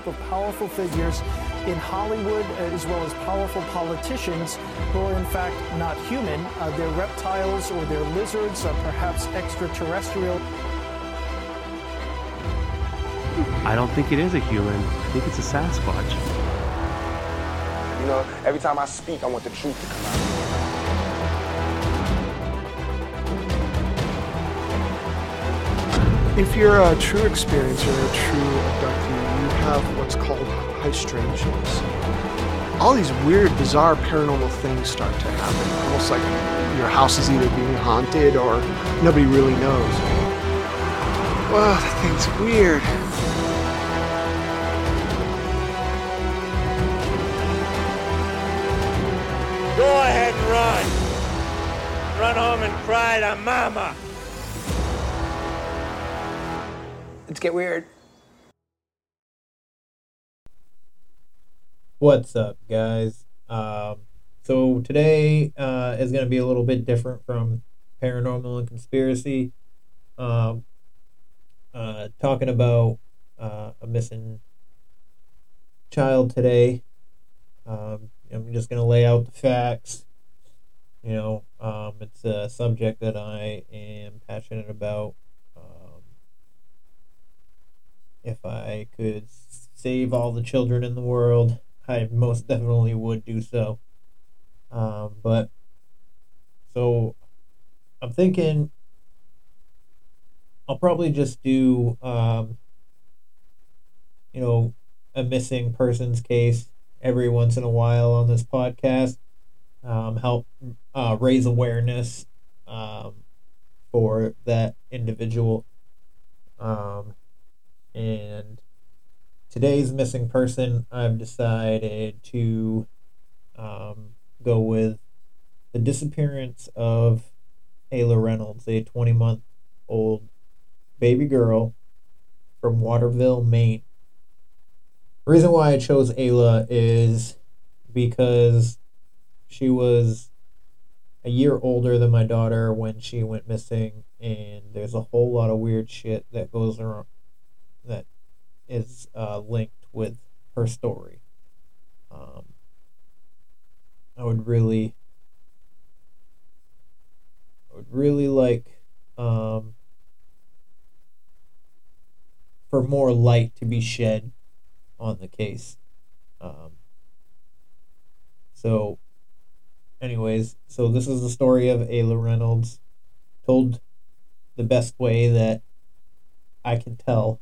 group of powerful figures in Hollywood, uh, as well as powerful politicians who are in fact not human. Uh, they're reptiles or they're lizards, or perhaps extraterrestrial. I don't think it is a human. I think it's a Sasquatch. You know, every time I speak, I want the truth to come out. If you're a true experiencer, a true abductee, you have what's called high strangeness. All these weird, bizarre paranormal things start to happen. Almost like your house is either being haunted or nobody really knows. Wow, that thing's weird. Go ahead and run. Run home and cry to mama. Let's get weird. What's up, guys? Um, so today uh, is going to be a little bit different from paranormal and conspiracy. Um, uh, talking about uh, a missing child today. Um, I'm just going to lay out the facts. You know, um, it's a subject that I am passionate about. Um, if I could save all the children in the world, I most definitely would do so. Um, but so I'm thinking I'll probably just do, um, you know, a missing persons case every once in a while on this podcast. Um, help uh, raise awareness um, for that individual. Um, and today's missing person, I've decided to um, go with the disappearance of Ayla Reynolds, a 20 month old baby girl from Waterville, Maine. The reason why I chose Ayla is because she was a year older than my daughter when she went missing, and there's a whole lot of weird shit that goes around that is uh, linked with her story. Um, I would really, I would really like um, for more light to be shed on the case. Um, so, anyways, so this is the story of Ayla Reynolds, told the best way that I can tell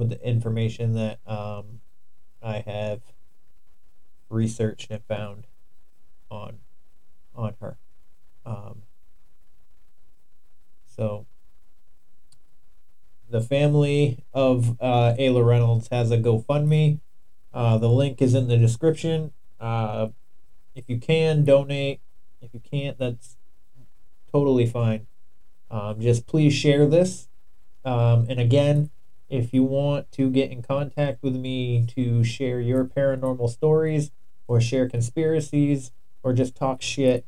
with the information that um, I have researched and found on on her. Um, so the family of uh, Ayla Reynolds has a GoFundMe. Uh, the link is in the description. Uh, if you can donate, if you can't, that's totally fine. Um, just please share this. Um, and again, if you want to get in contact with me to share your paranormal stories or share conspiracies or just talk shit,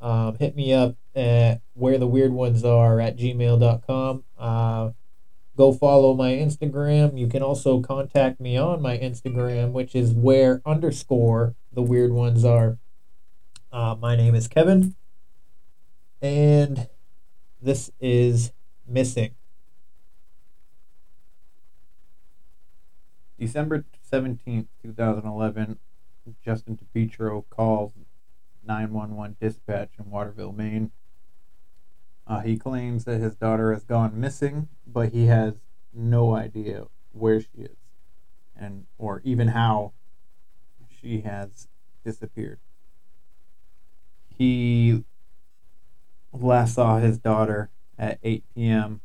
um, hit me up at where the weird ones are at gmail.com. Uh, go follow my Instagram. You can also contact me on my Instagram, which is where underscore the weird ones are. Uh, my name is Kevin, and this is Missing. December 17th, 2011, Justin DiPietro calls 911 dispatch in Waterville, Maine. Uh, he claims that his daughter has gone missing, but he has no idea where she is and or even how she has disappeared. He last saw his daughter at 8 p.m.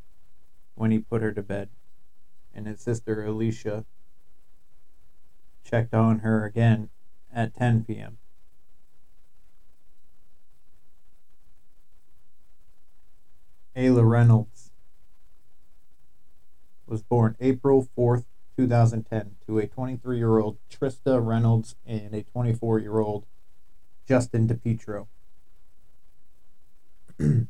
when he put her to bed, and his sister Alicia checked on her again at 10 p.m. Ayla Reynolds was born April 4th, 2010, to a 23 year old Trista Reynolds and a 24 year old Justin DiPietro.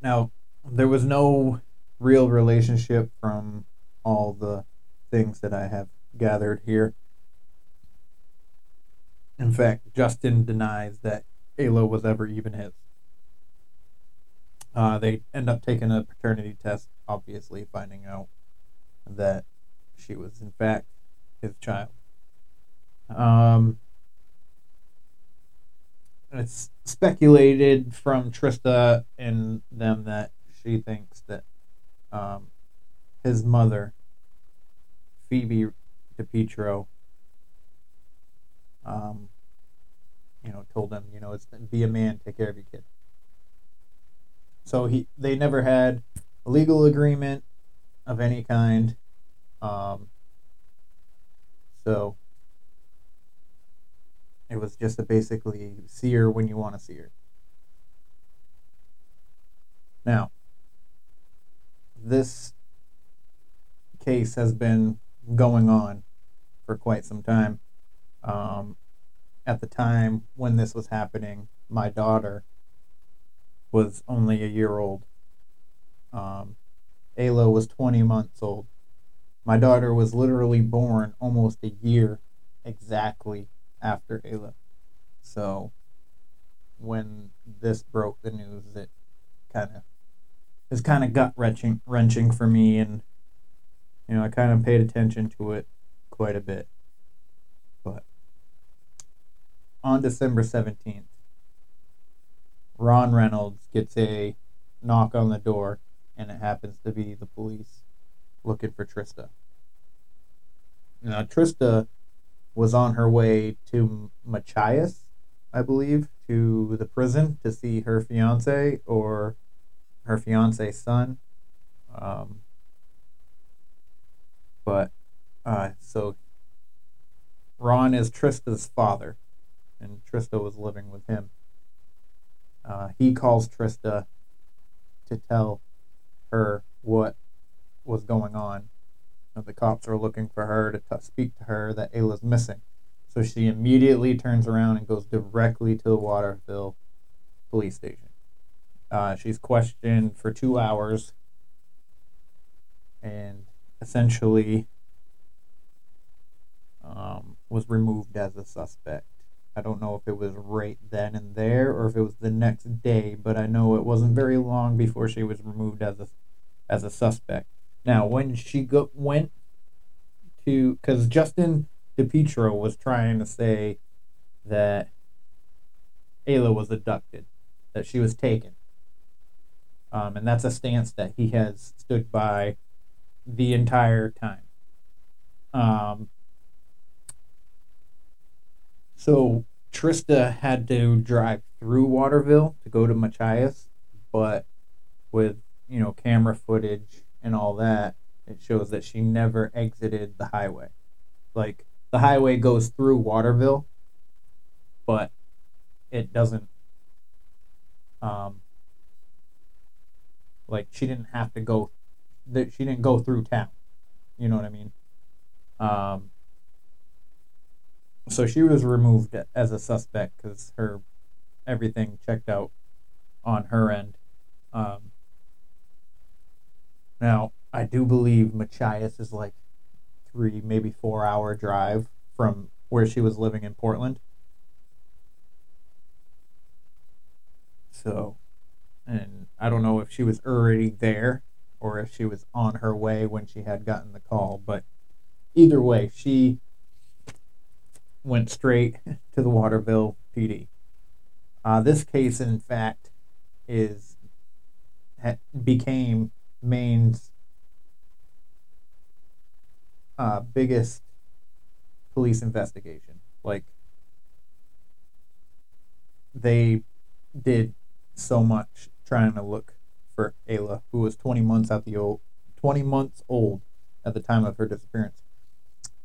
now, there was no real relationship from all the things that I have gathered here. In fact, Justin denies that Ayla was ever even his. Uh, they end up taking a paternity test, obviously finding out that she was in fact his child. Um, it's speculated from Trista and them that she thinks that um, his mother, Phoebe DiPietro, um, you know, told him, you know, it's be a man, take care of your kid. So he, they never had a legal agreement of any kind. Um, so it was just a basically see her when you want to see her. Now, this case has been going on for quite some time. Um, at the time when this was happening, my daughter was only a year old. Um, Ayla was 20 months old. My daughter was literally born almost a year exactly after Ayla. So when this broke the news, it kind of is kind of gut wrenching wrenching for me, and you know I kind of paid attention to it quite a bit. But on December seventeenth, Ron Reynolds gets a knock on the door, and it happens to be the police looking for Trista. Now Trista was on her way to Machias, I believe, to the prison to see her fiance or her fiance's son. Um, but uh, so Ron is Trista's father, and Trista was living with him. Uh, he calls Trista to tell her what was going on the cops are looking for her to t- speak to her that Ayla's missing. So she immediately turns around and goes directly to the Waterville police station. Uh, she's questioned for two hours and essentially um, was removed as a suspect. I don't know if it was right then and there or if it was the next day, but I know it wasn't very long before she was removed as a as a suspect. Now, when she go, went to, because Justin DePietro was trying to say that Ayla was abducted, that she was taken. Um, and that's a stance that he has stood by the entire time. Um, so Trista had to drive through Waterville to go to Machias, but with you know camera footage and all that, it shows that she never exited the highway. Like the highway goes through Waterville, but it doesn't. Um, like she didn't have to go. That she didn't go through town. You know what I mean? Um, so she was removed as a suspect because her everything checked out on her end. Um, now, I do believe Machias is like three, maybe four hour drive from where she was living in Portland. So, and I don't know if she was already there or if she was on her way when she had gotten the call, but either way, she went straight to the Waterville PD. Uh, this case, in fact, is became Maine's uh, biggest police investigation. Like, they did so much trying to look for Ayla, who was 20 months at the old, 20 months old at the time of her disappearance.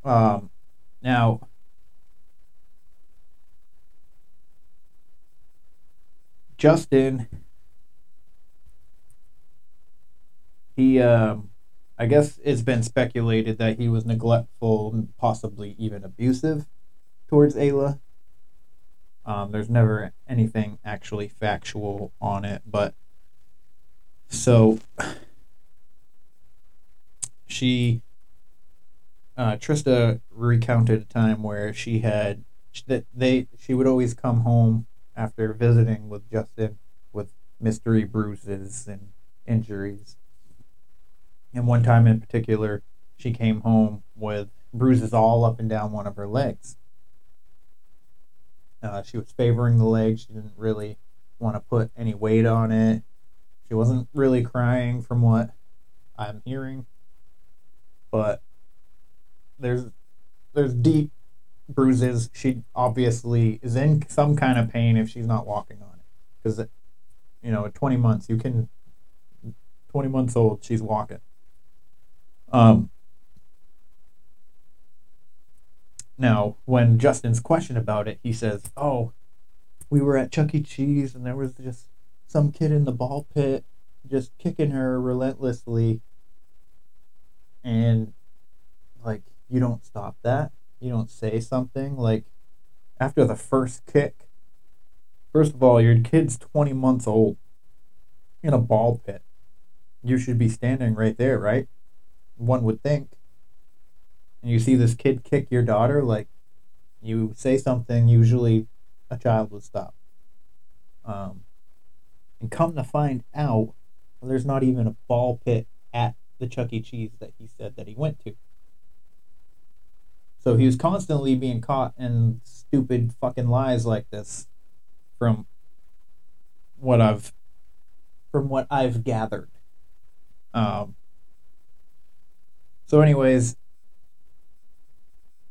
Um, now, Justin he um, I guess it's been speculated that he was neglectful and possibly even abusive towards Ayla. Um, there's never anything actually factual on it, but so she uh, Trista recounted a time where she had that they she would always come home after visiting with Justin with mystery bruises and injuries. And one time in particular, she came home with bruises all up and down one of her legs. Uh, she was favoring the leg. She didn't really want to put any weight on it. She wasn't really crying from what I'm hearing, but there's there's deep bruises. She obviously is in some kind of pain if she's not walking on it, because you know at 20 months you can 20 months old she's walking. Um. Now, when Justin's questioned about it, he says, "Oh, we were at Chuck E. Cheese and there was just some kid in the ball pit just kicking her relentlessly. And like you don't stop that. You don't say something. Like after the first kick first of all your kid's 20 months old in a ball pit. You should be standing right there right? One would think. And you see this kid kick your daughter like you say something usually a child would stop. Um, and come to find out there's not even a ball pit at the Chuck E. Cheese that he said that he went to. So he was constantly being caught in stupid fucking lies like this from what I've from what I've gathered. Um so anyways,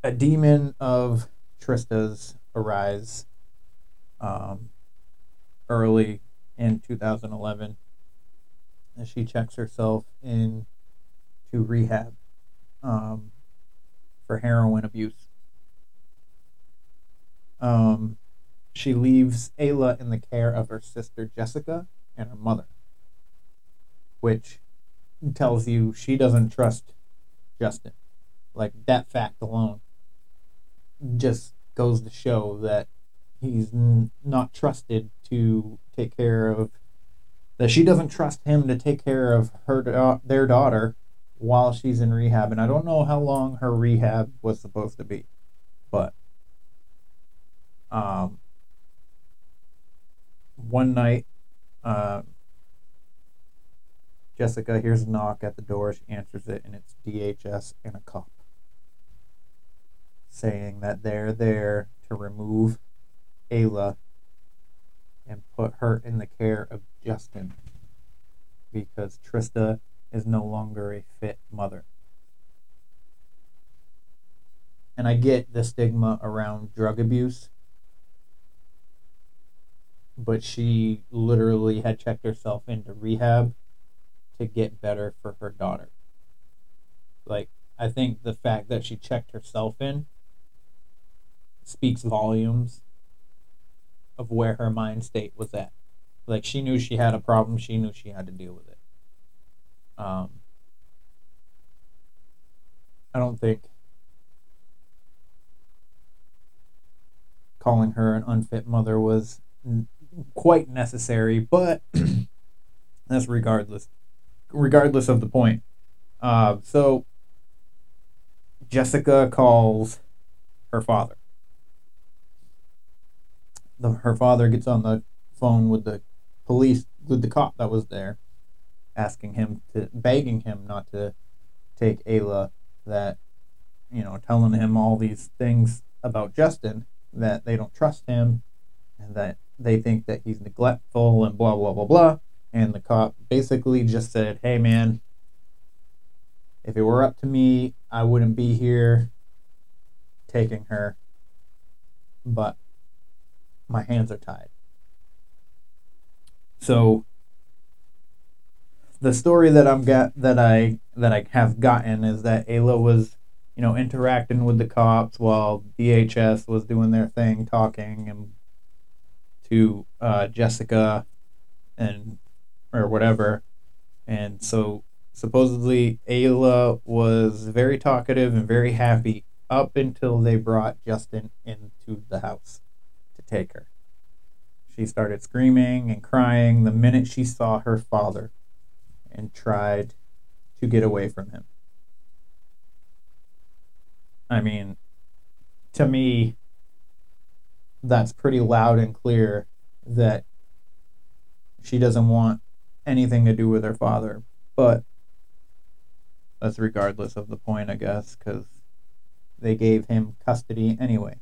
a demon of Trista's arise um, early in 2011 as she checks herself in to rehab um, for heroin abuse. Um, she leaves Ayla in the care of her sister Jessica and her mother, which tells you she doesn't trust Justin. Like that fact alone just goes to show that he's n- not trusted to take care of that she doesn't trust him to take care of her da- their daughter while she's in rehab and I don't know how long her rehab was supposed to be but um one night uh, Jessica hears a knock at the door she answers it and it's DHS and a cop saying that they're there to remove Ayla and put her in the care of Justin because Trista is no longer a fit mother. And I get the stigma around drug abuse, but she literally had checked herself into rehab to get better for her daughter. Like, I think the fact that she checked herself in speaks volumes of where her mind state was at. Like she knew she had a problem, she knew she had to deal with it. Um, I don't think calling her an unfit mother was n- quite necessary, but that's regardless. Regardless of the point. Uh, so Jessica calls her father the, her father gets on the phone with the police with the cop that was there asking him to begging him not to take Ayla that you know telling him all these things about Justin that they don't trust him and that they think that he's neglectful and blah blah blah blah. And the cop basically just said hey man if it were up to me I wouldn't be here taking her. But my hands are tied. So the story that I'm got that I that I have gotten is that Ayla was, you know, interacting with the cops while DHS was doing their thing, talking and to uh, Jessica and or whatever, and so supposedly Ayla was very talkative and very happy up until they brought Justin into the house take her. She started screaming and crying the minute she saw her father and tried to get away from him. I mean, to me, that's pretty loud and clear that she doesn't want anything to do with her father. But that's regardless of the point, I guess, because they gave him custody anyway.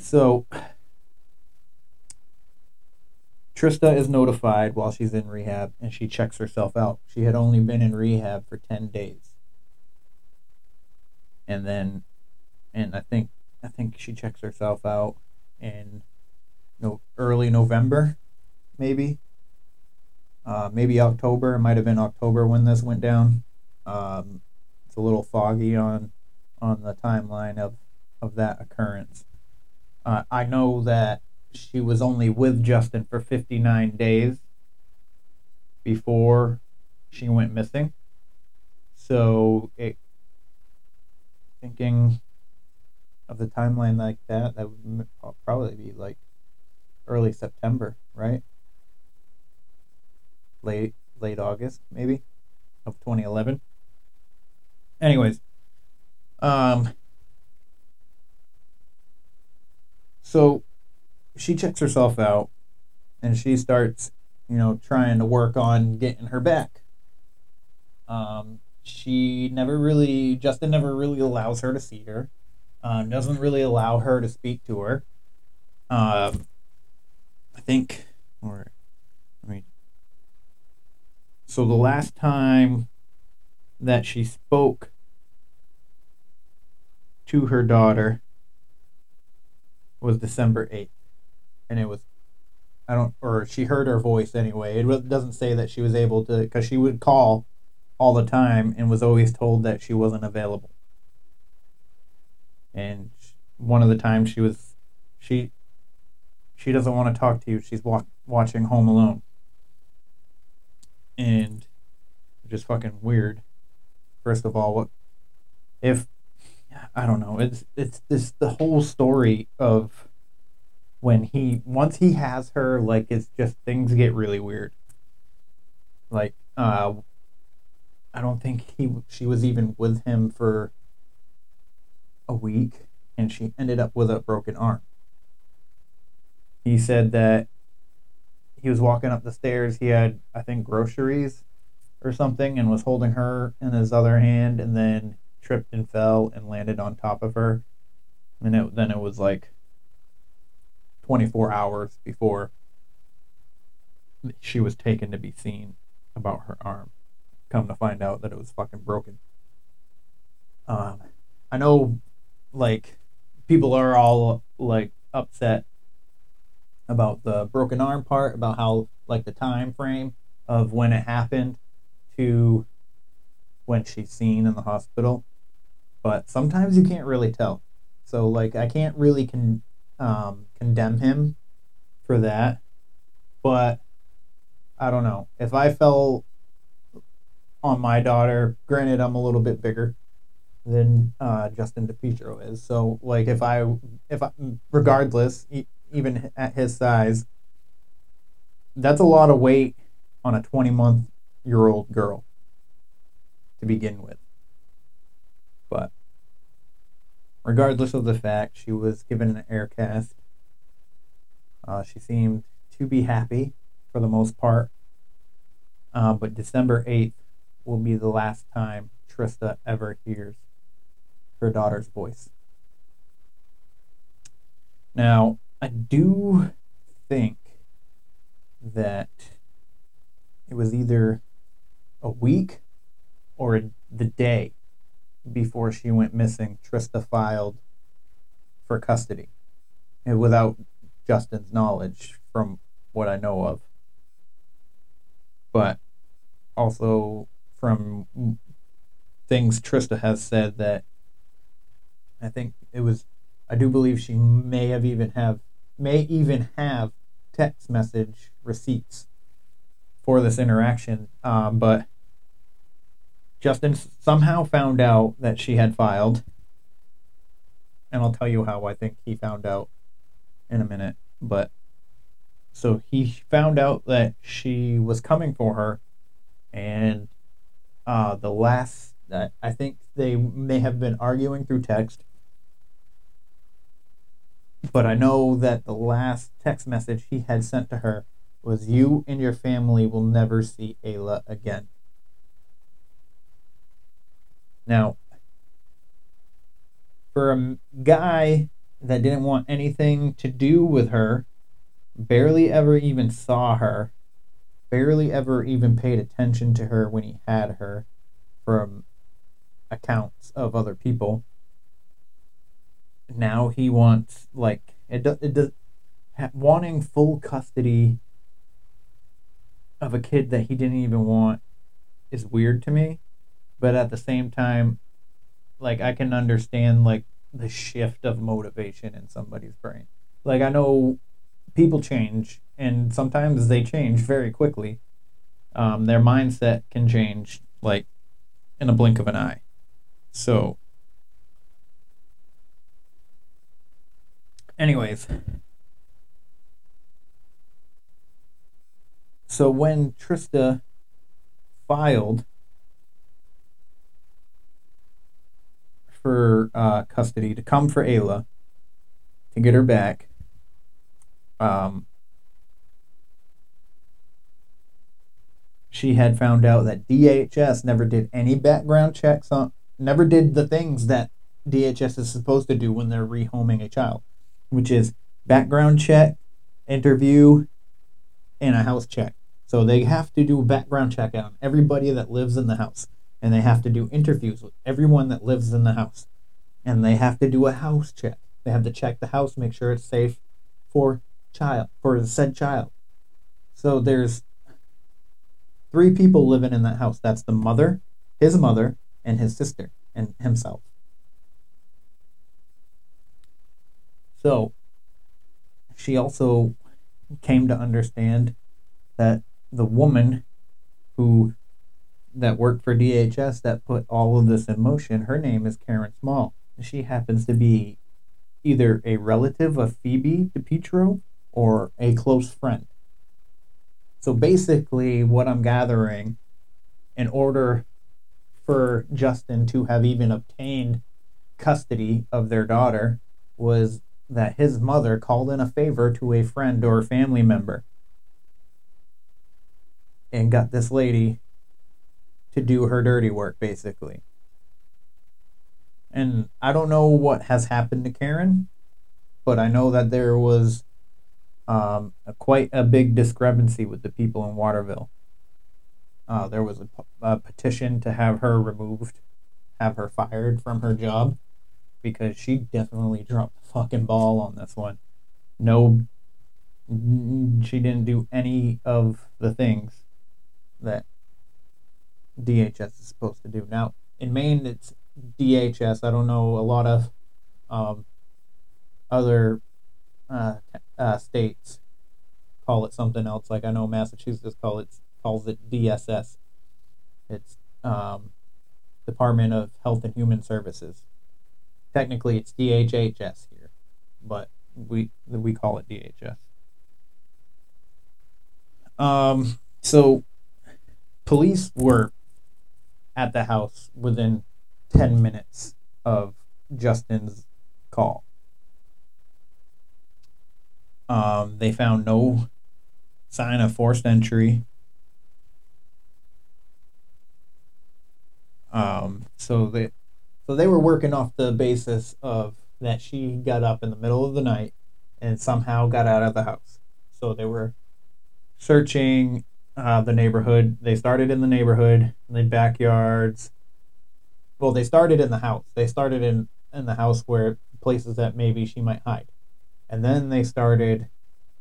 So, Trista is notified while she's in rehab and she checks herself out. She had only been in rehab for 10 days. And then and I think I think she checks herself out in no early November maybe. Uh, maybe October. It might have been October when this went down. Um, it's a little foggy on on the timeline of of that occurrence. Uh, I know that she was only with Justin for 59 days before she went missing. So, it, thinking of the timeline like that, that would probably be like early September, right? Late late August, maybe, of 2011. Anyways, um, so she checks herself out and she starts, you know, trying to work on getting her back. Um, she never really, Justin never really allows her to see her, um, doesn't really allow her to speak to her. Um, I think, or, I mean, so the last time that she spoke to her daughter was December 8th and it was I don't or she heard her voice anyway. It doesn't say that she was able to because she would call all the time and was always told that she wasn't available. And one of the times she was she she doesn't want to talk to you. She's wa- watching Home Alone. And just fucking weird. First of all, what if I don't know. It's it's this the whole story of when he once he has her, like it's just things get really weird. Like, uh, I don't think he she was even with him for a week, and she ended up with a broken arm. He said that he was walking up the stairs. He had, I think, groceries or something, and was holding her in his other hand, and then tripped and fell and landed on top of her. And it, then it was like 24 hours before she was taken to be seen about her arm. Come to find out that it was fucking broken. Um, I know, like, people are all like upset about the broken arm part, about how like the time frame of when it happened to when she's seen in the hospital. But sometimes you can't really tell. So like I can't really con- um, condemn him for that. But I don't know. If I fell on my daughter, granted, I'm a little bit bigger than uh, Justin DiPietro is. So, like, if I, if I, regardless, even at his size, that's a lot of weight on a 20 month year old girl to begin with. But regardless of the fact, she was given an air cast. Uh, she seemed to be happy for the most part. Uh, but December 8th will be the last time Trista ever hears her daughter's voice. Now, I do think that it was either a week or the day before she went missing, Trista filed for custody and without Justin's knowledge from what I know of. But also from things Trista has said that I think it was I do believe she may have even have may even have text message receipts for this interaction. Um, but Justin somehow found out that she had filed. And I'll tell you how I think he found out in a minute. But so he found out that she was coming for her. And uh, the last I, I think they may have been arguing through text. But I know that the last text message he had sent to her was You and your family will never see Ayla again. Now, for a guy that didn't want anything to do with her, barely ever even saw her, barely ever even paid attention to her when he had her from accounts of other people. Now he wants like it does it wanting full custody of a kid that he didn't even want is weird to me, but at the same time like I can understand like the shift of motivation in somebody's brain. Like I know people change and sometimes they change very quickly. Um, their mindset can change like in a blink of an eye. So anyways, so when Trista filed for uh, custody to come for Ayla to get her back. Um, she had found out that DHS never did any background checks on, never did the things that DHS is supposed to do when they're rehoming a child, which is background check, interview, and a house check. So they have to do a background check on everybody that lives in the house and they have to do interviews with everyone that lives in the house. And they have to do a house check. They have to check the house, make sure it's safe for child, for the said child. So there's three people living in that house. That's the mother, his mother, and his sister, and himself. So she also came to understand that the woman who that worked for DHS that put all of this in motion. Her name is Karen Small. She happens to be either a relative of Phoebe DiPietro or a close friend. So basically, what I'm gathering, in order for Justin to have even obtained custody of their daughter, was that his mother called in a favor to a friend or family member and got this lady to do her dirty work, basically. And I don't know what has happened to Karen, but I know that there was um, a, quite a big discrepancy with the people in Waterville. Uh, there was a, a petition to have her removed, have her fired from her job, because she definitely dropped the fucking ball on this one. No, she didn't do any of the things that DHS is supposed to do. Now, in Maine, it's DHS. I don't know a lot of um, other uh, uh, states call it something else. Like I know Massachusetts call it calls it DSS. It's um, Department of Health and Human Services. Technically, it's DHHS here, but we we call it DHS. Um, so police were at the house within 10 minutes of Justin's call. Um, they found no sign of forced entry. Um, so they so they were working off the basis of that she got up in the middle of the night and somehow got out of the house. So they were searching uh, the neighborhood. They started in the neighborhood, in the backyards. Well, they started in the house. They started in in the house where places that maybe she might hide, and then they started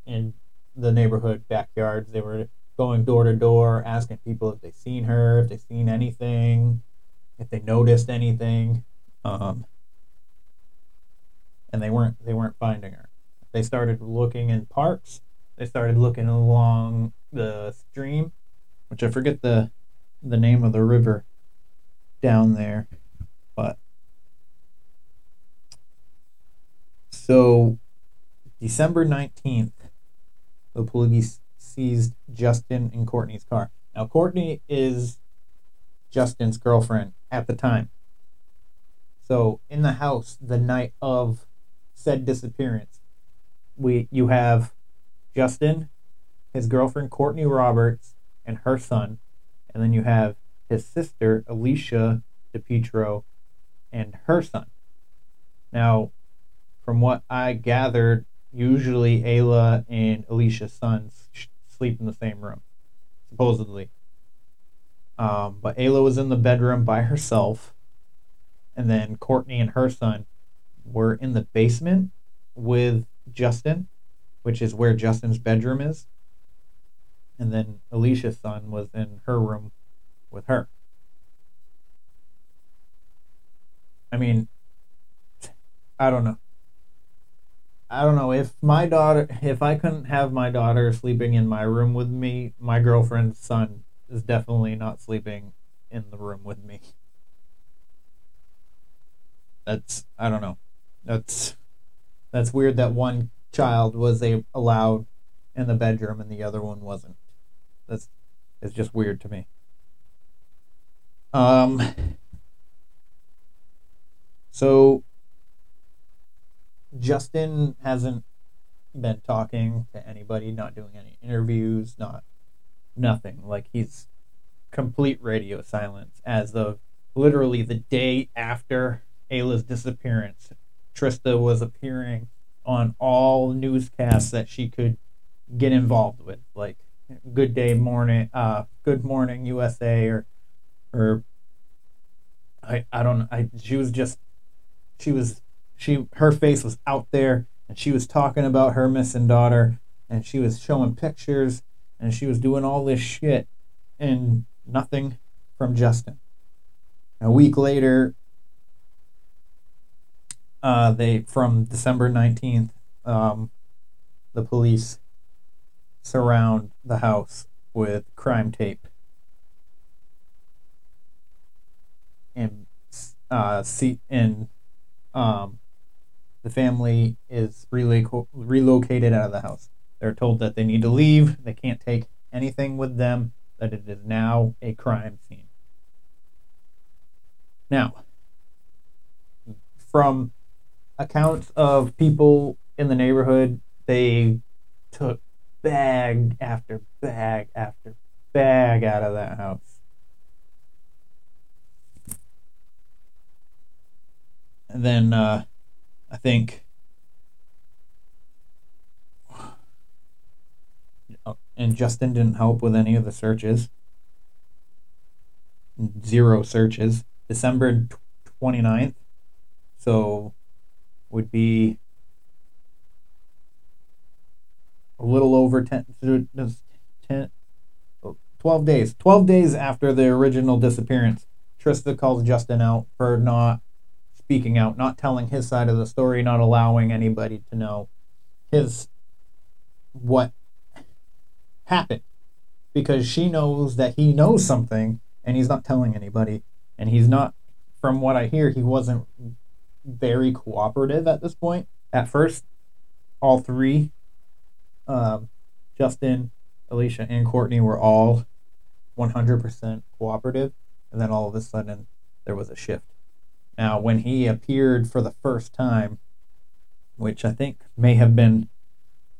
in the neighborhood backyards. They were going door to door, asking people if they seen her, if they seen anything, if they noticed anything, um, and they weren't they weren't finding her. They started looking in parks. They started looking along the stream, which I forget the the name of the river down there, but so December nineteenth, the police seized Justin and Courtney's car. Now Courtney is Justin's girlfriend at the time. So in the house the night of said disappearance, we you have Justin, his girlfriend Courtney Roberts, and her son, and then you have his sister Alicia DiPietro and her son. Now, from what I gathered, usually Ayla and Alicia's sons sleep in the same room, supposedly. Um, but Ayla was in the bedroom by herself, and then Courtney and her son were in the basement with Justin, which is where Justin's bedroom is. And then Alicia's son was in her room with her. I mean, I don't know. I don't know if my daughter, if I couldn't have my daughter sleeping in my room with me, my girlfriend's son is definitely not sleeping in the room with me. That's I don't know. That's that's weird that one child was a, allowed in the bedroom and the other one wasn't. That's it's just weird to me. Um so Justin hasn't been talking to anybody, not doing any interviews, not nothing. Like he's complete radio silence as of literally the day after Ayla's disappearance. Trista was appearing on all newscasts that she could get involved with, like Good Day Morning, uh, Good Morning USA, or or I I don't I she was just she was she her face was out there and she was talking about her missing daughter and she was showing pictures and she was doing all this shit and nothing from Justin. A week later, uh, they from December nineteenth, um, the police surround the house with crime tape and uh, see and um, the family is reloc- relocated out of the house. They're told that they need to leave. They can't take anything with them. That it is now a crime scene. Now, from accounts of people in the neighborhood, they took bag after bag after bag out of that house. And then uh, I think and Justin didn't help with any of the searches. Zero searches. December 29th. So would be a little over 10, 10 12 days. 12 days after the original disappearance. Trista calls Justin out for not speaking out, not telling his side of the story, not allowing anybody to know his what happened because she knows that he knows something and he's not telling anybody and he's not from what I hear he wasn't very cooperative at this point. At first, all three um, Justin, Alicia, and Courtney were all 100% cooperative, and then all of a sudden there was a shift. Now, when he appeared for the first time, which I think may have been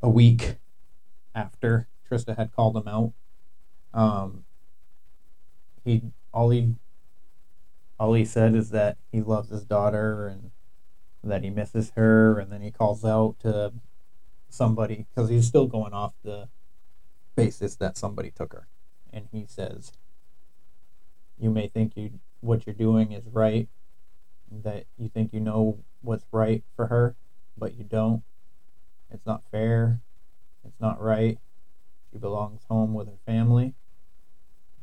a week after Trista had called him out, um, he all he all he said is that he loves his daughter and that he misses her, and then he calls out to somebody because he's still going off the basis that somebody took her, and he says, "You may think you what you're doing is right, that you think you know what's right for her, but you don't. It's not fair. It's not right. She belongs home with her family.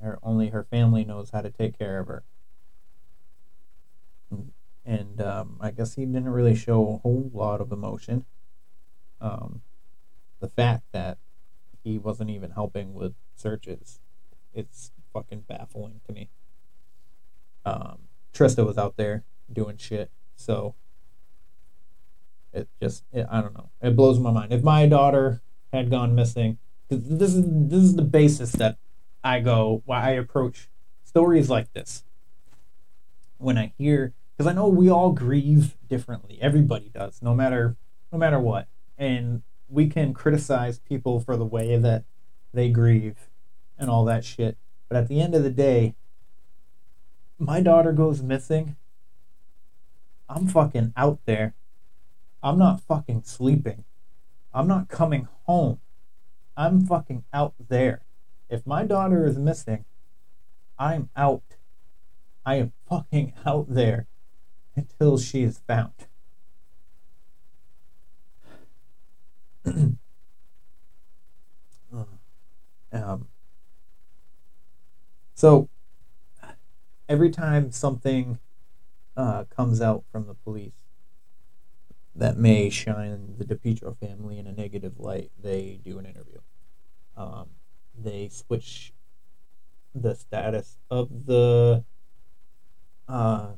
Her only her family knows how to take care of her." and um, I guess he didn't really show a whole lot of emotion. Um, the fact that he wasn't even helping with searches, it's fucking baffling to me. Um, Trista was out there doing shit, so it just it, I don't know. It blows my mind. If my daughter had gone missing, this is this is the basis that I go why I approach stories like this when I hear because I know we all grieve differently. Everybody does, no matter no matter what. And we can criticize people for the way that they grieve and all that shit. But at the end of the day, my daughter goes missing. I'm fucking out there. I'm not fucking sleeping. I'm not coming home. I'm fucking out there. If my daughter is missing, I'm out. I am fucking out there until she is found. um, so every time something uh, comes out from the police that may shine the DiPietro family in a negative light, they do an interview. Um, they switch the status of the uh,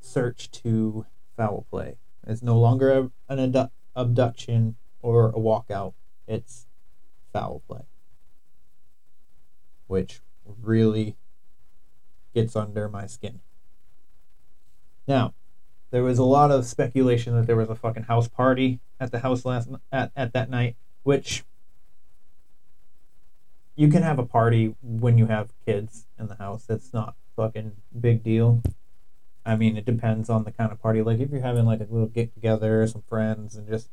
search to foul play. It's no longer an abdu- abduction or a walkout. It's foul play, which really gets under my skin. Now, there was a lot of speculation that there was a fucking house party at the house last at, at that night, which you can have a party when you have kids in the house. It's not fucking big deal. I mean, it depends on the kind of party. Like if you're having like a little get together, some friends, and just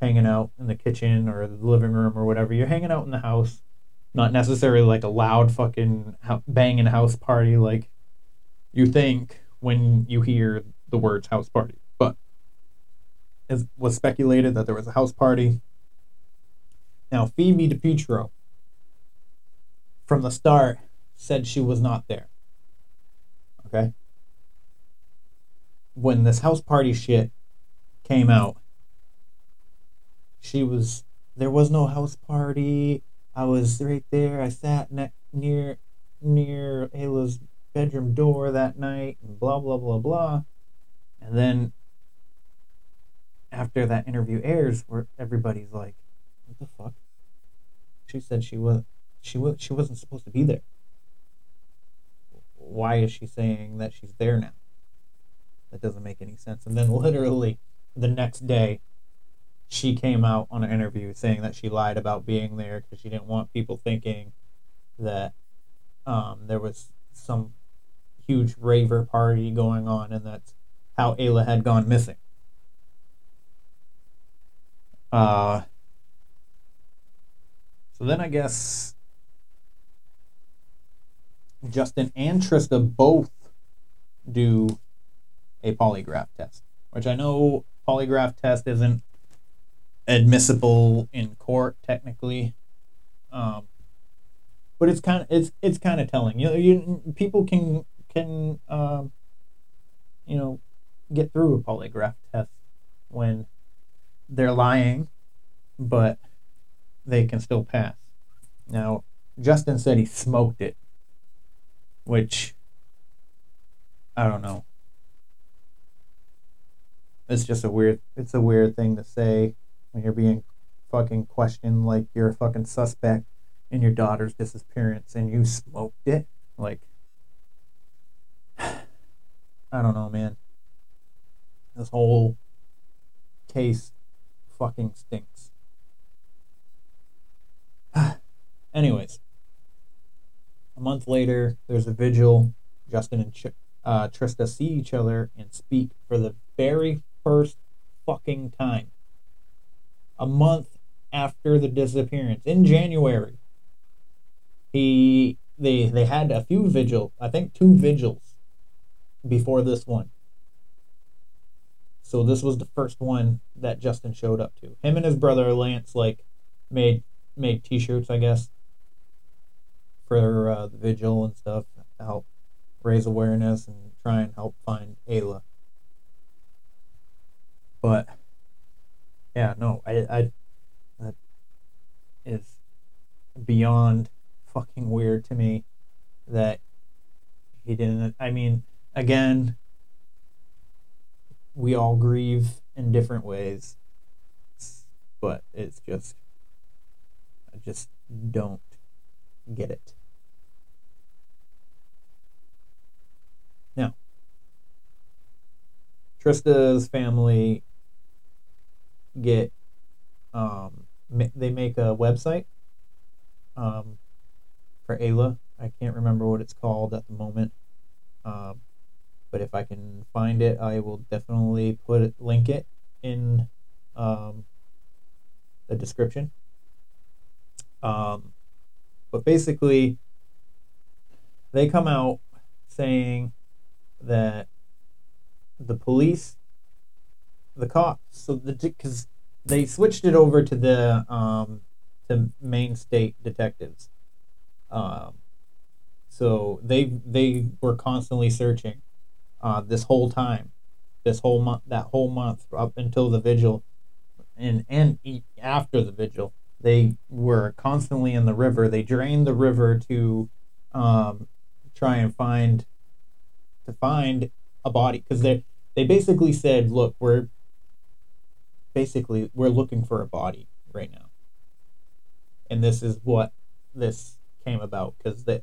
hanging out in the kitchen or the living room or whatever, you're hanging out in the house. Not necessarily like a loud fucking banging house party like you think when you hear the words house party. But it was speculated that there was a house party. Now, Phoebe DiPietro, from the start, said she was not there. Okay? When this house party shit came out, she was, there was no house party. I was right there. I sat ne- near near Ayla's bedroom door that night, and blah blah blah blah. And then after that interview airs, where everybody's like, "What the fuck?" She said she was she was she wasn't supposed to be there. Why is she saying that she's there now? That doesn't make any sense. And then literally the next day, she came out on an interview saying that she lied about being there because she didn't want people thinking that um, there was some huge raver party going on and that's how Ayla had gone missing. Uh, so then I guess Justin and Trista both do a polygraph test, which I know polygraph test isn't admissible in court technically, um, but it's kind of it's it's kind of telling. You know, you people can can um, you know get through a polygraph test when they're lying, but they can still pass. Now, Justin said he smoked it, which I don't know. It's just a weird it's a weird thing to say when you're being fucking questioned like you're a fucking suspect in your daughter's disappearance and you smoked it. Like I don't know, man. This whole case fucking stinks. Anyways, a month later, there's a vigil. Justin and Ch- uh, Trista see each other and speak for the very first fucking time. A month after the disappearance in January, he they they had a few vigil, I think two vigils before this one. So this was the first one that Justin showed up to. Him and his brother Lance like made made T-shirts, I guess, for uh, the vigil and stuff to help raise awareness and try and help find Ayla. But yeah, no, I, I that is beyond fucking weird to me that he didn't. I mean, again, we all grieve in different ways, but it's just, I just don't get it. Now, Trista's family get um ma- they make a website um for Ayla. I can't remember what it's called at the moment. Um but if I can find it, I will definitely put it, link it in um the description. Um but basically they come out saying that the police, the cops, so the because they switched it over to the um, to Maine State detectives. Um, so they they were constantly searching uh, this whole time, this whole month, that whole month up until the vigil, and and after the vigil, they were constantly in the river. They drained the river to um, try and find to find a body because they they basically said, look, we're basically we're looking for a body right now, and this is what this came about because the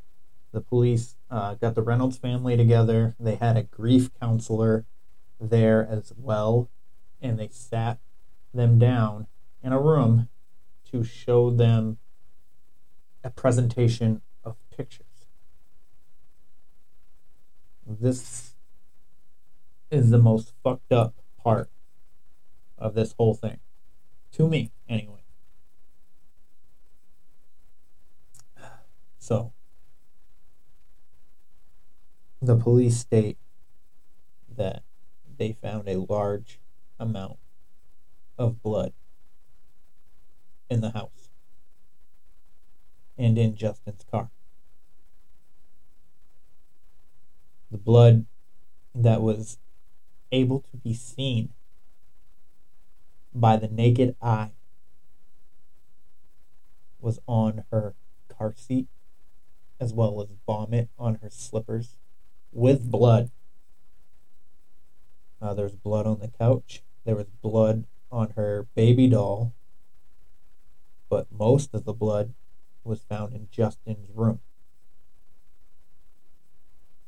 the police uh, got the Reynolds family together. They had a grief counselor there as well, and they sat them down in a room to show them a presentation of pictures. This is the most fucked up part of this whole thing. To me, anyway. So, the police state that they found a large amount of blood in the house and in Justin's car. The blood that was able to be seen by the naked eye was on her car seat as well as vomit on her slippers with blood. Uh, there was blood on the couch. There was blood on her baby doll. But most of the blood was found in Justin's room.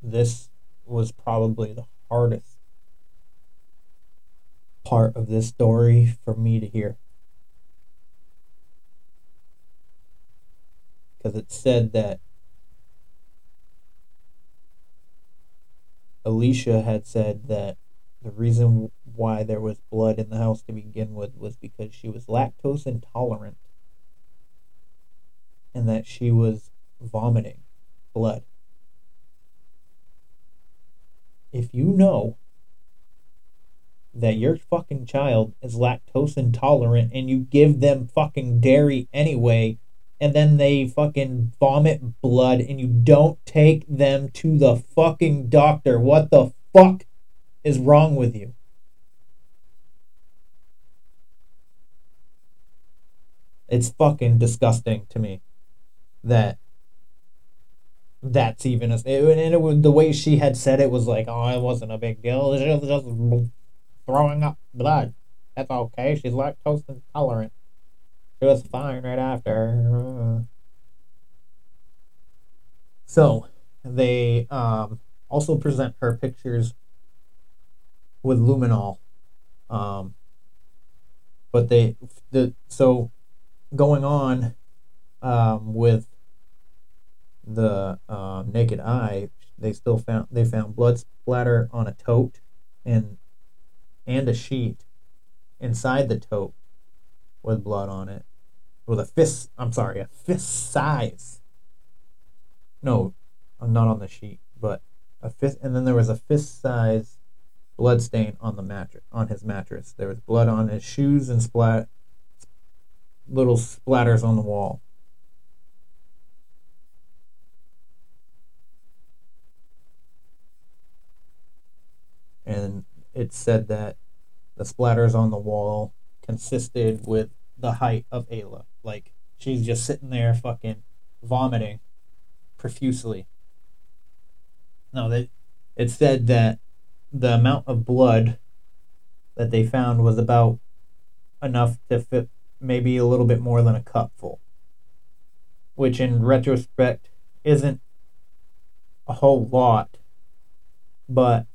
This was probably the hardest part of this story for me to hear. Because it said that Alicia had said that the reason why there was blood in the house to begin with was because she was lactose intolerant and that she was vomiting blood. If you know that your fucking child is lactose intolerant and you give them fucking dairy anyway, and then they fucking vomit blood and you don't take them to the fucking doctor, what the fuck is wrong with you? It's fucking disgusting to me that that's even a, and it was the way she had said it was like, oh, it wasn't a big deal. It's just, just throwing up blood. That's okay. She's lactose intolerant. She was fine right after. So they um, also present her pictures with luminol. Um, but they the so going on um, with the uh, naked eye, they still found they found blood splatter on a tote and and a sheet inside the tote with blood on it, with a fist. I'm sorry, a fist size. No, I'm not on the sheet, but a fist, and then there was a fist size blood stain on the mattress on his mattress. There was blood on his shoes and splat little splatters on the wall. And it said that the splatters on the wall consisted with the height of Ayla. Like she's just sitting there fucking vomiting profusely. No, that it said that the amount of blood that they found was about enough to fit maybe a little bit more than a cupful, which in retrospect isn't a whole lot, but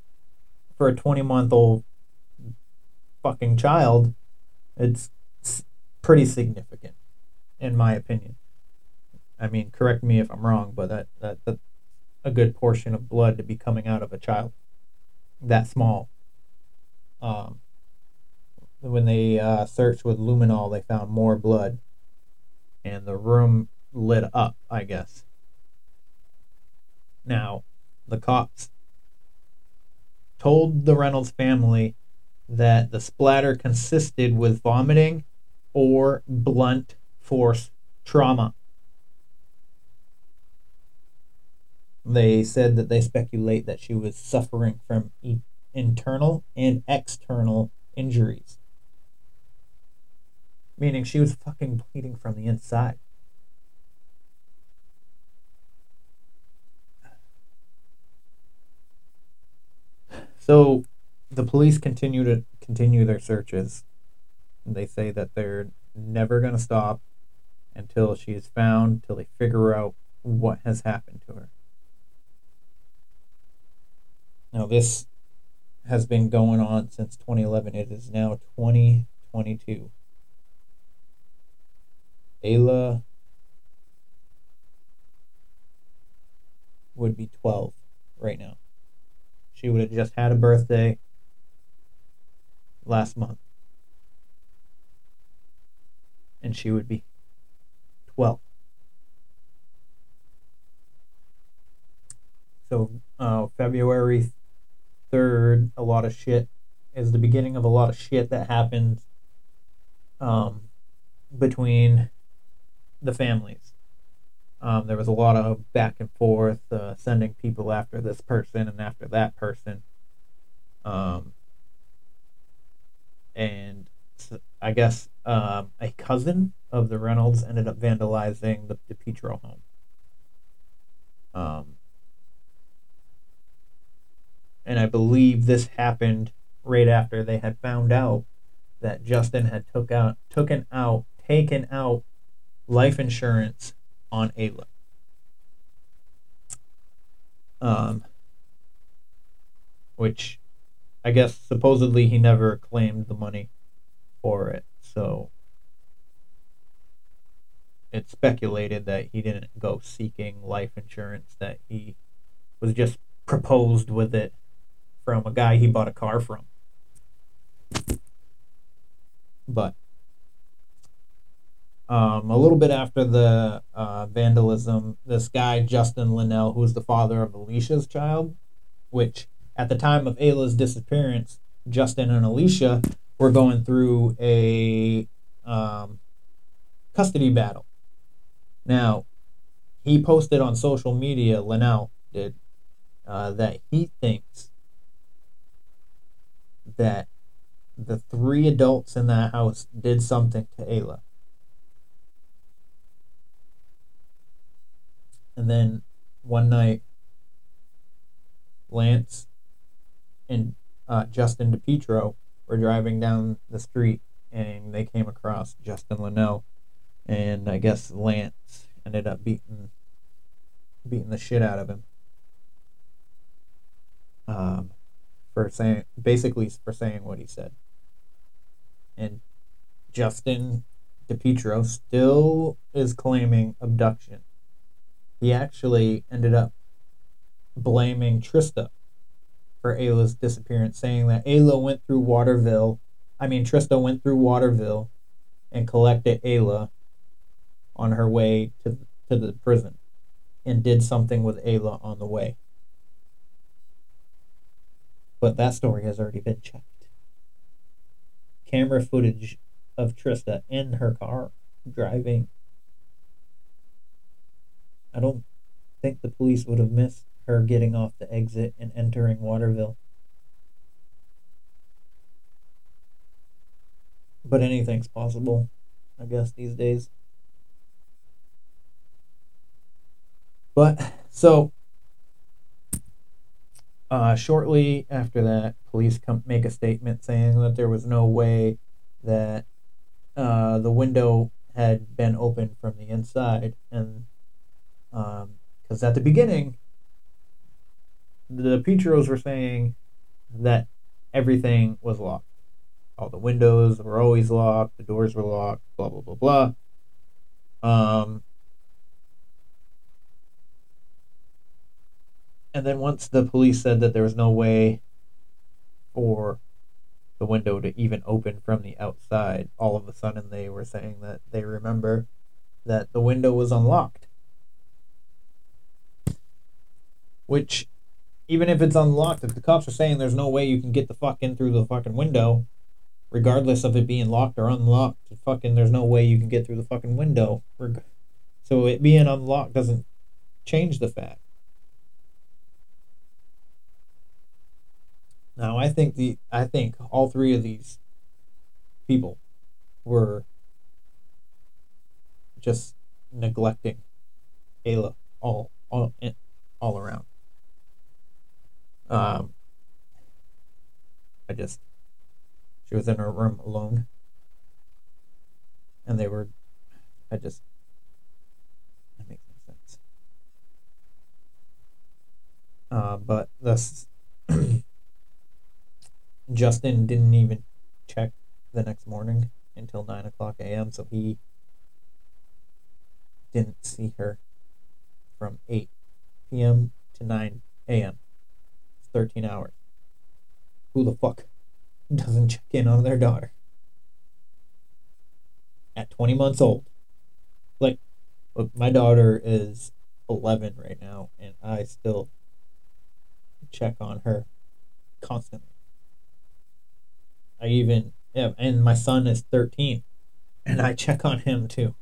for a 20 month old fucking child, it's pretty significant, in my opinion. I mean, correct me if I'm wrong, but that, that that's a good portion of blood to be coming out of a child that small. Um, when they uh, searched with luminol, they found more blood, and the room lit up. I guess. Now, the cops told the Reynolds family that the splatter consisted with vomiting or blunt force trauma. They said that they speculate that she was suffering from e- internal and external injuries. Meaning she was fucking bleeding from the inside. So the police continue to continue their searches. They say that they're never going to stop until she is found, till they figure out what has happened to her. Now, this has been going on since 2011. It is now 2022. Ayla would be 12 right now. She would have just had a birthday last month. And she would be 12. So, uh, February 3rd, a lot of shit is the beginning of a lot of shit that happens um, between the families. Um, there was a lot of back and forth, uh, sending people after this person and after that person. Um, and I guess um, a cousin of the Reynolds ended up vandalizing the DiPietro home. Um, and I believe this happened right after they had found out that Justin had took out, taken out, taken out life insurance on Ayla. Um, which I guess supposedly he never claimed the money for it. So it's speculated that he didn't go seeking life insurance, that he was just proposed with it from a guy he bought a car from. But um, a little bit after the uh, vandalism, this guy, Justin Linnell, who was the father of Alicia's child, which at the time of Ayla's disappearance, Justin and Alicia were going through a um, custody battle. Now, he posted on social media, Linnell did, uh, that he thinks that the three adults in that house did something to Ayla. And then one night, Lance and uh, Justin DiPietro were driving down the street and they came across Justin Linnell. And I guess Lance ended up beating beating the shit out of him. Um, for saying basically for saying what he said. And Justin DePietro still is claiming abduction. He actually ended up blaming Trista for Ayla's disappearance, saying that Ayla went through Waterville. I mean, Trista went through Waterville and collected Ayla on her way to to the prison, and did something with Ayla on the way. But that story has already been checked. Camera footage of Trista in her car driving. I don't think the police would have missed her getting off the exit and entering Waterville. But anything's possible, I guess, these days. But, so, uh, shortly after that, police come make a statement saying that there was no way that uh, the window had been opened from the inside, and because at the beginning, the Petros were saying that everything was locked. all the windows were always locked, the doors were locked, blah blah blah blah. Um, and then once the police said that there was no way for the window to even open from the outside, all of a sudden they were saying that they remember that the window was unlocked. Which, even if it's unlocked, if the cops are saying there's no way you can get the fuck in through the fucking window, regardless of it being locked or unlocked, fucking there's no way you can get through the fucking window. So it being unlocked doesn't change the fact. Now I think the I think all three of these people were just neglecting Ayla all all all around. Um, I just she was in her room alone, and they were. I just that makes no sense. Uh, but this Justin didn't even check the next morning until nine o'clock a.m. So he didn't see her from eight p.m. to nine a.m. It's thirteen hours. Who the fuck doesn't check in on their daughter at twenty months old? Like, look, my daughter is eleven right now, and I still check on her constantly. I even yeah, and my son is 13 and I check on him too.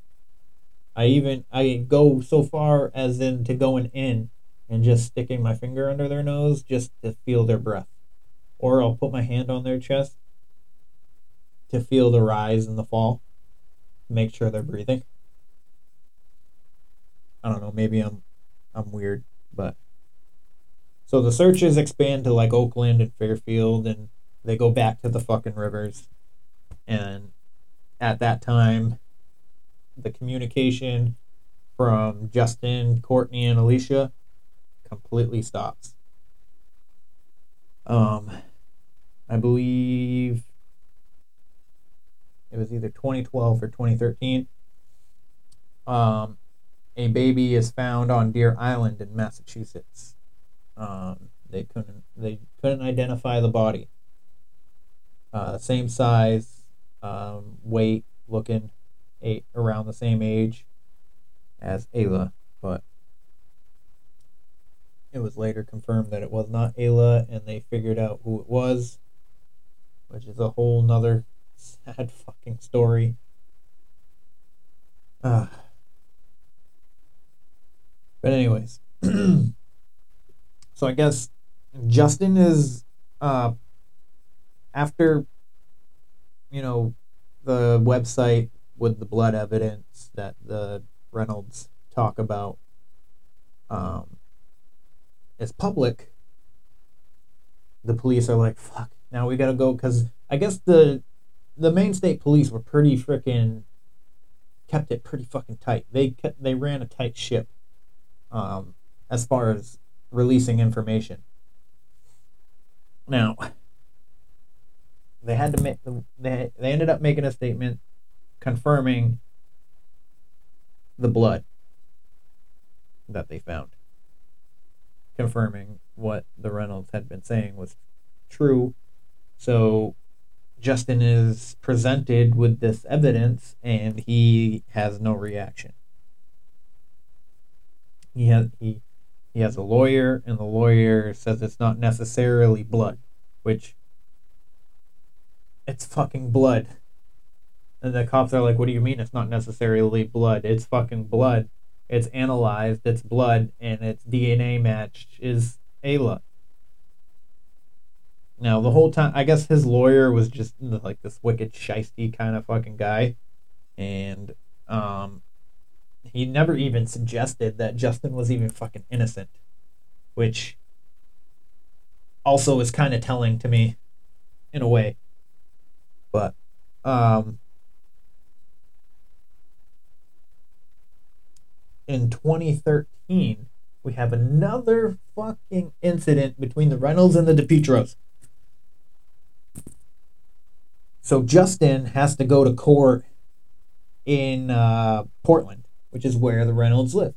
I even I go so far as in to going in and just sticking my finger under their nose just to feel their breath. Or I'll put my hand on their chest to feel the rise and the fall. Make sure they're breathing. I don't know, maybe I'm I'm weird, but so the searches expand to like Oakland and Fairfield and they go back to the fucking rivers. And at that time, the communication from Justin, Courtney, and Alicia completely stops. Um, I believe it was either 2012 or 2013. Um, a baby is found on Deer Island in Massachusetts. Um, they couldn't they couldn't identify the body uh, same size, um, weight, looking eight, around the same age as Ayla, but it was later confirmed that it was not Ayla, and they figured out who it was, which is a whole nother sad fucking story. Uh, but anyways, so I guess Justin is uh, after you know the website with the blood evidence that the Reynolds talk about um, is public, the police are like, "Fuck!" Now we gotta go because I guess the the Maine State Police were pretty freaking kept it pretty fucking tight. They kept they ran a tight ship um, as far as releasing information. Now they had to make they they ended up making a statement confirming the blood that they found confirming what the Reynolds had been saying was true so Justin is presented with this evidence and he has no reaction he has he he has a lawyer and the lawyer says it's not necessarily blood which it's fucking blood. And the cops are like, what do you mean it's not necessarily blood? It's fucking blood. It's analyzed, it's blood, and its DNA match is Ayla. Now, the whole time, I guess his lawyer was just like this wicked, shisty kind of fucking guy. And um, he never even suggested that Justin was even fucking innocent. Which also is kind of telling to me in a way. But um, in 2013, we have another fucking incident between the Reynolds and the DiPietros. So Justin has to go to court in uh, Portland, which is where the Reynolds live.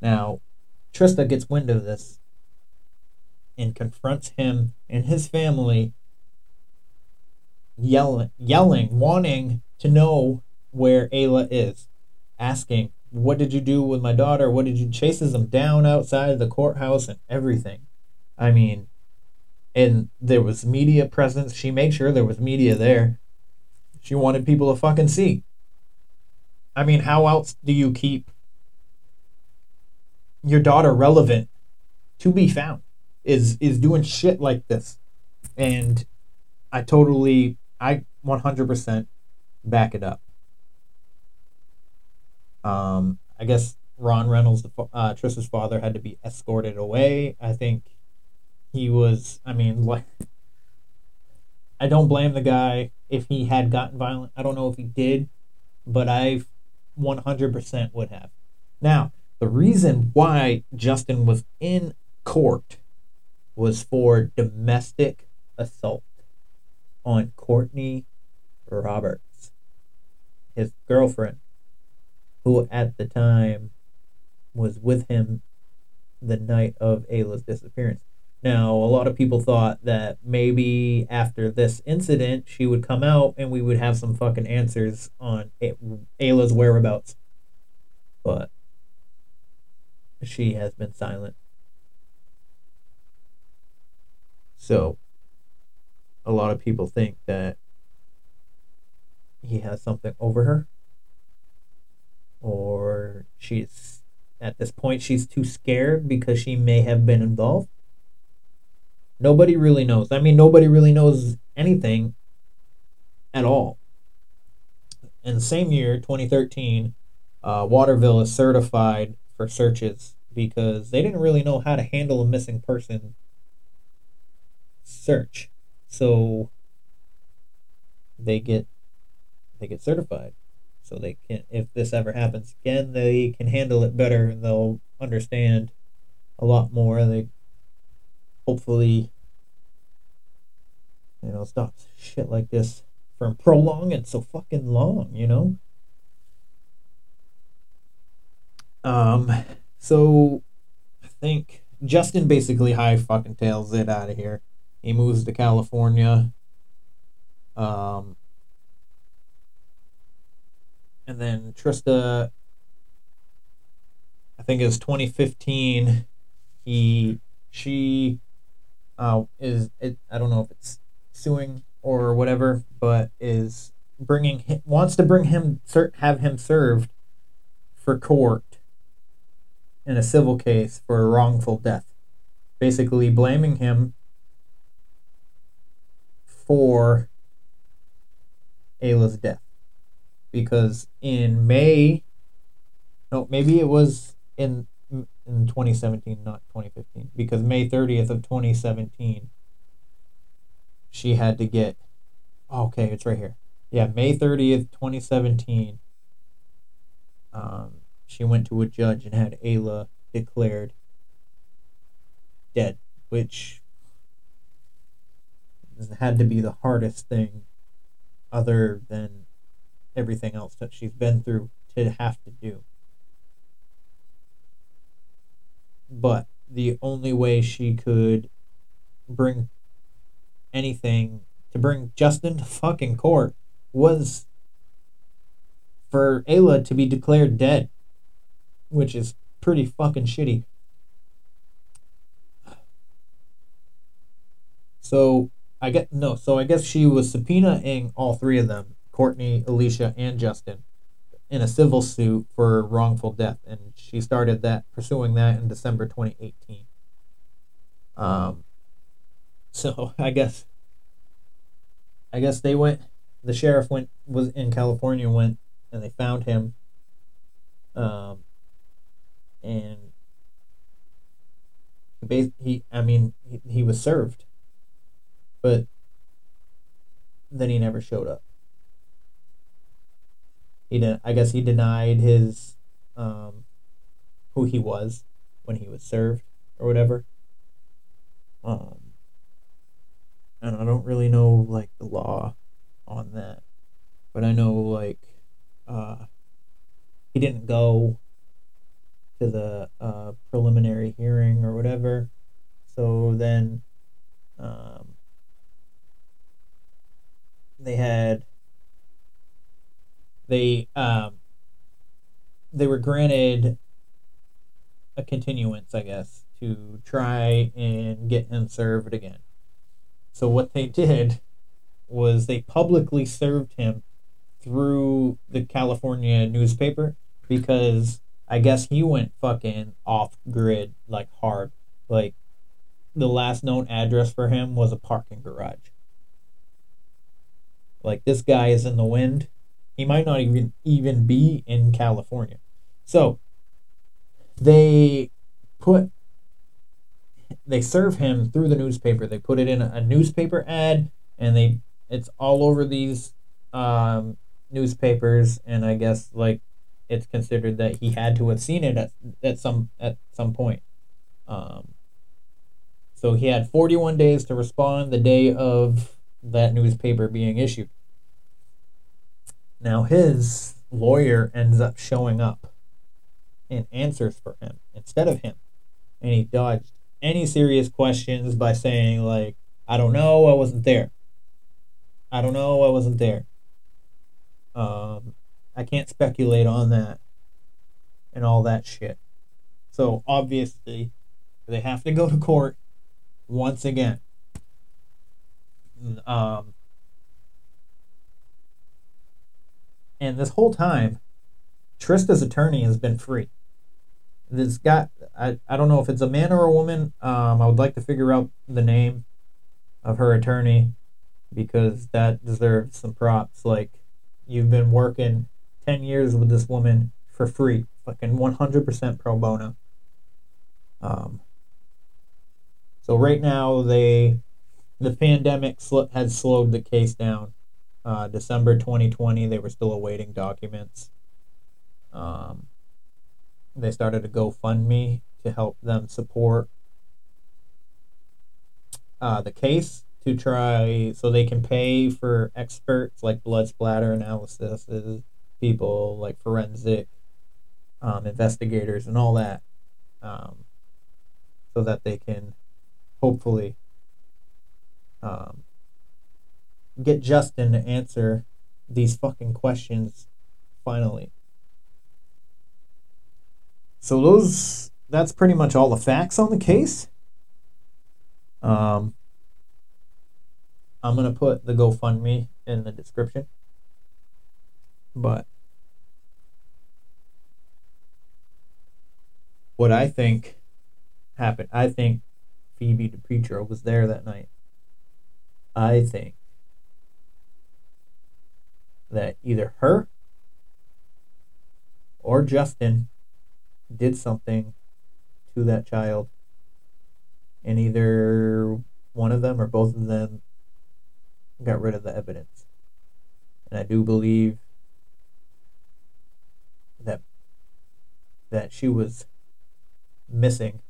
Now, Trista gets wind of this and confronts him and his family, yelling, yelling, wanting to know where Ayla is, asking, "What did you do with my daughter? What did you?" Chases them down outside of the courthouse and everything. I mean, and there was media presence. She made sure there was media there. She wanted people to fucking see. I mean, how else do you keep your daughter relevant to be found? Is is doing shit like this. And I totally I 100% back it up. Um I guess Ron Reynolds, uh, Trista's father, had to be escorted away. I think he was. I mean, like, I don't blame the guy if he had gotten violent. I don't know if he did, but I 100% would have. Now, the reason why Justin was in court was for domestic assault on Courtney Roberts, his girlfriend, who at the time was with him the night of Ayla's disappearance. Now, a lot of people thought that maybe after this incident, she would come out and we would have some fucking answers on Ayla's whereabouts. But she has been silent. So, a lot of people think that he has something over her, she's at this point she's too scared because she may have been involved Nobody really knows. I mean, nobody really knows anything at all. In the same year, 2013, uh, Waterville is certified for searches because they didn't really know how to handle a missing person search. So they get they get certified. So they can if this ever happens again, they can handle it better they'll understand a lot more. They hopefully, you know, stop shit like this from prolonging so fucking long, you know? Um, so I think Justin basically high fucking tails it out of here. He moves to California. Um, and then Trista, I think it was 2015. He, she uh, is it, I don't know if it's suing or whatever, but is bringing wants to bring him have him served for court in a civil case for a wrongful death, basically blaming him for Ayla's death because in May, no, maybe it was in in 2017, not 2015, because May 30th of 2017, she had to get. Oh, okay, it's right here. Yeah, May 30th, 2017. Um, she went to a judge and had Ayla declared dead, which had to be the hardest thing, other than everything else that she's been through, to have to do. but the only way she could bring anything to bring Justin to fucking court was for Ayla to be declared dead, which is pretty fucking shitty. So I get no, so I guess she was subpoenaing all three of them, Courtney, Alicia, and Justin, in a civil suit for wrongful death, and she started that pursuing that in December 2018. Um, so I guess I guess they went. The sheriff went was in California went and they found him. Um, and he, I mean he, he was served, but then he never showed up he did, I guess he denied his um, who he was when he was served or whatever. Um, and I don't really know like the law on that. But I know like uh he didn't go to the uh, preliminary hearing or whatever. So then um, they had they um, they were granted a continuance, I guess, to try and get him served again. So what they did was they publicly served him through the California newspaper because I guess he went fucking off grid like hard. Like the last known address for him was a parking garage. Like this guy is in the wind. He might not even even be in California. So they put they serve him through the newspaper. They put it in a newspaper ad and they it's all over these um, newspapers and I guess like it's considered that he had to have seen it at, at some at some point. Um, so he had 41 days to respond the day of that newspaper being issued. Now his lawyer ends up showing up and answers for him instead of him. And he dodged any serious questions by saying like, I don't know, I wasn't there. I don't know, I wasn't there. Um, I can't speculate on that and all that shit. So obviously, they have to go to court once again. Um, and this whole time, Trista's attorney has been free. This guy, I, I don't know if it's a man or a woman. Um, I would like to figure out the name of her attorney because that deserves some props. Like, you've been working 10 years with this woman for free, fucking 100% pro bono. Um, so right now they the pandemic sl- has slowed the case down. Uh, December 2020, they were still awaiting documents. Um, they started a GoFundMe to help them support uh, the case to try so they can pay for experts like blood splatter analysis people like forensic um, investigators and all that, um, so that they can hopefully um, get Justin to answer these fucking questions finally. So those that's pretty much all the facts on the case. Um, I'm gonna put the GoFundMe in the description. But what I think happened, I think Phoebe DiPietro was there that night. I think that either her or Justin did something to that child, and either one of them or both of them got rid of the evidence. And I do believe that that she was missing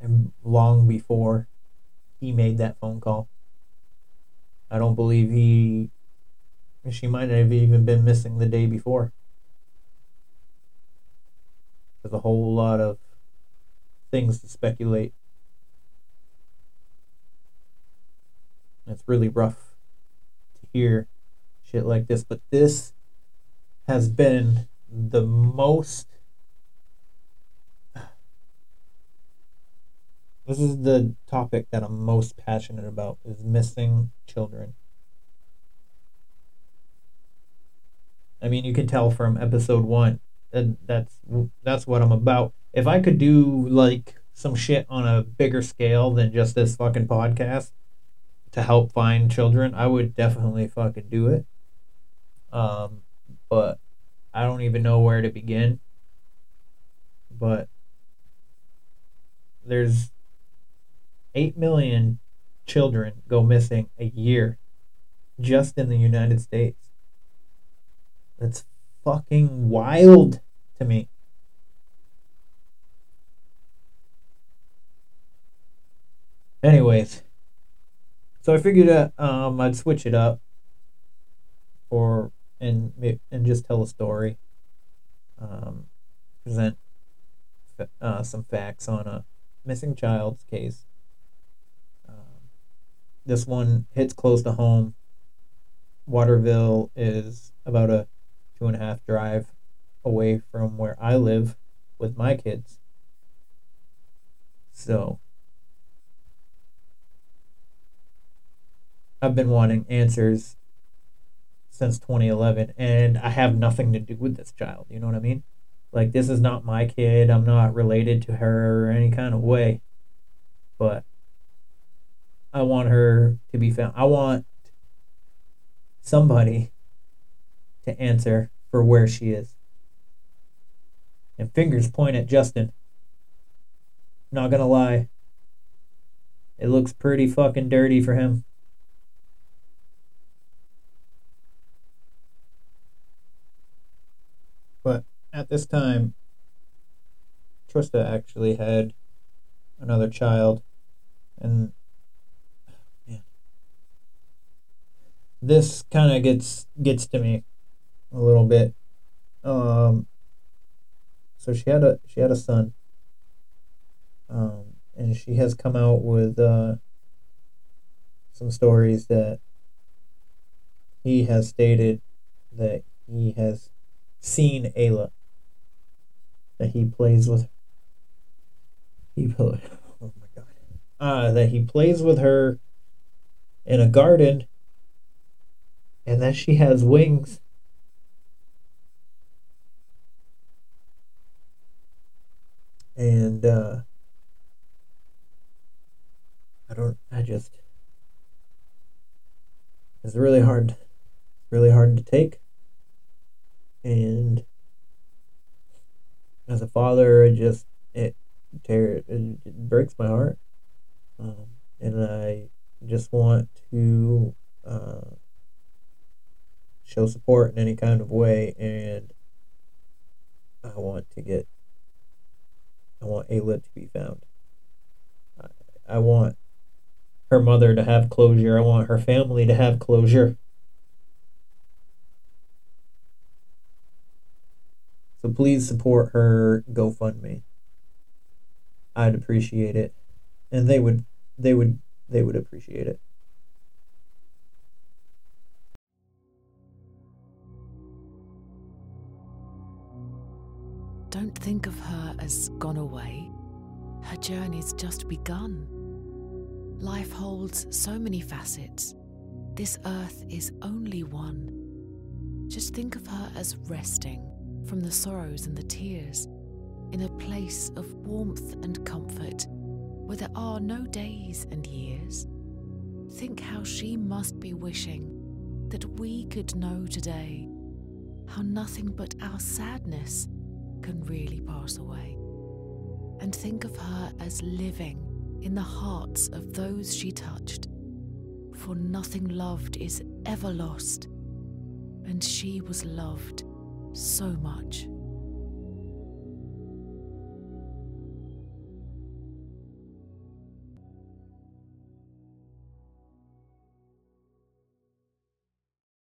and long before he made that phone call. I don't believe he she might have even been missing the day before. There's a whole lot of things to speculate. It's really rough to hear shit like this, but this has been the most this is the topic that I'm most passionate about is missing children. I mean, you can tell from episode 1 that that's that's what I'm about. If I could do like some shit on a bigger scale than just this fucking podcast to help find children, I would definitely fucking do it. Um but I don't even know where to begin. But there's 8 million children go missing a year just in the United States. That's fucking wild to me. Anyways, So I figured uh, um, I'd switch it up for and and just tell a story. Um, present uh, some facts on a missing child's case. This one hits close to home. Waterville is about a two and a half drive away from where I live with my kids. So I've been wanting answers since 2011 and I have nothing to do with this child, you know what I mean? Like this is not my kid. I'm not related to her or any kind of way. But I want her to be found. I want somebody to answer for where she is. And fingers point at Justin. Not gonna lie. It looks pretty fucking dirty for him. But at this time, Trista actually had another child, and man, this kind of gets gets to me a little bit. Um, so she had a she had a son, um, and she has come out with uh, some stories that he has stated that he has seen Ayla that he plays with. He oh my god, uh, that he plays with her in a garden, and that she has wings. And uh, I don't. I just. It's really hard. Really hard to take. And as a father, it just it tear it, it breaks my heart, um, and I just want to uh, show support in any kind of way, and I want to get I want Ayla to be found. I, I want her mother to have closure. I want her family to have closure. So please support her GoFundMe. I'd appreciate it. And they would they would they would appreciate it. Don't think of her as gone away. Her journey's just begun. Life holds so many facets. This earth is only one. Just think of her as resting from the sorrows and the tears in a place of warmth and comfort where there are no days and years. Think how she must be wishing that we could know today how nothing but our sadness can really pass away. And think of her as living in the hearts of those she touched. For nothing loved is ever lost, and she was loved so much.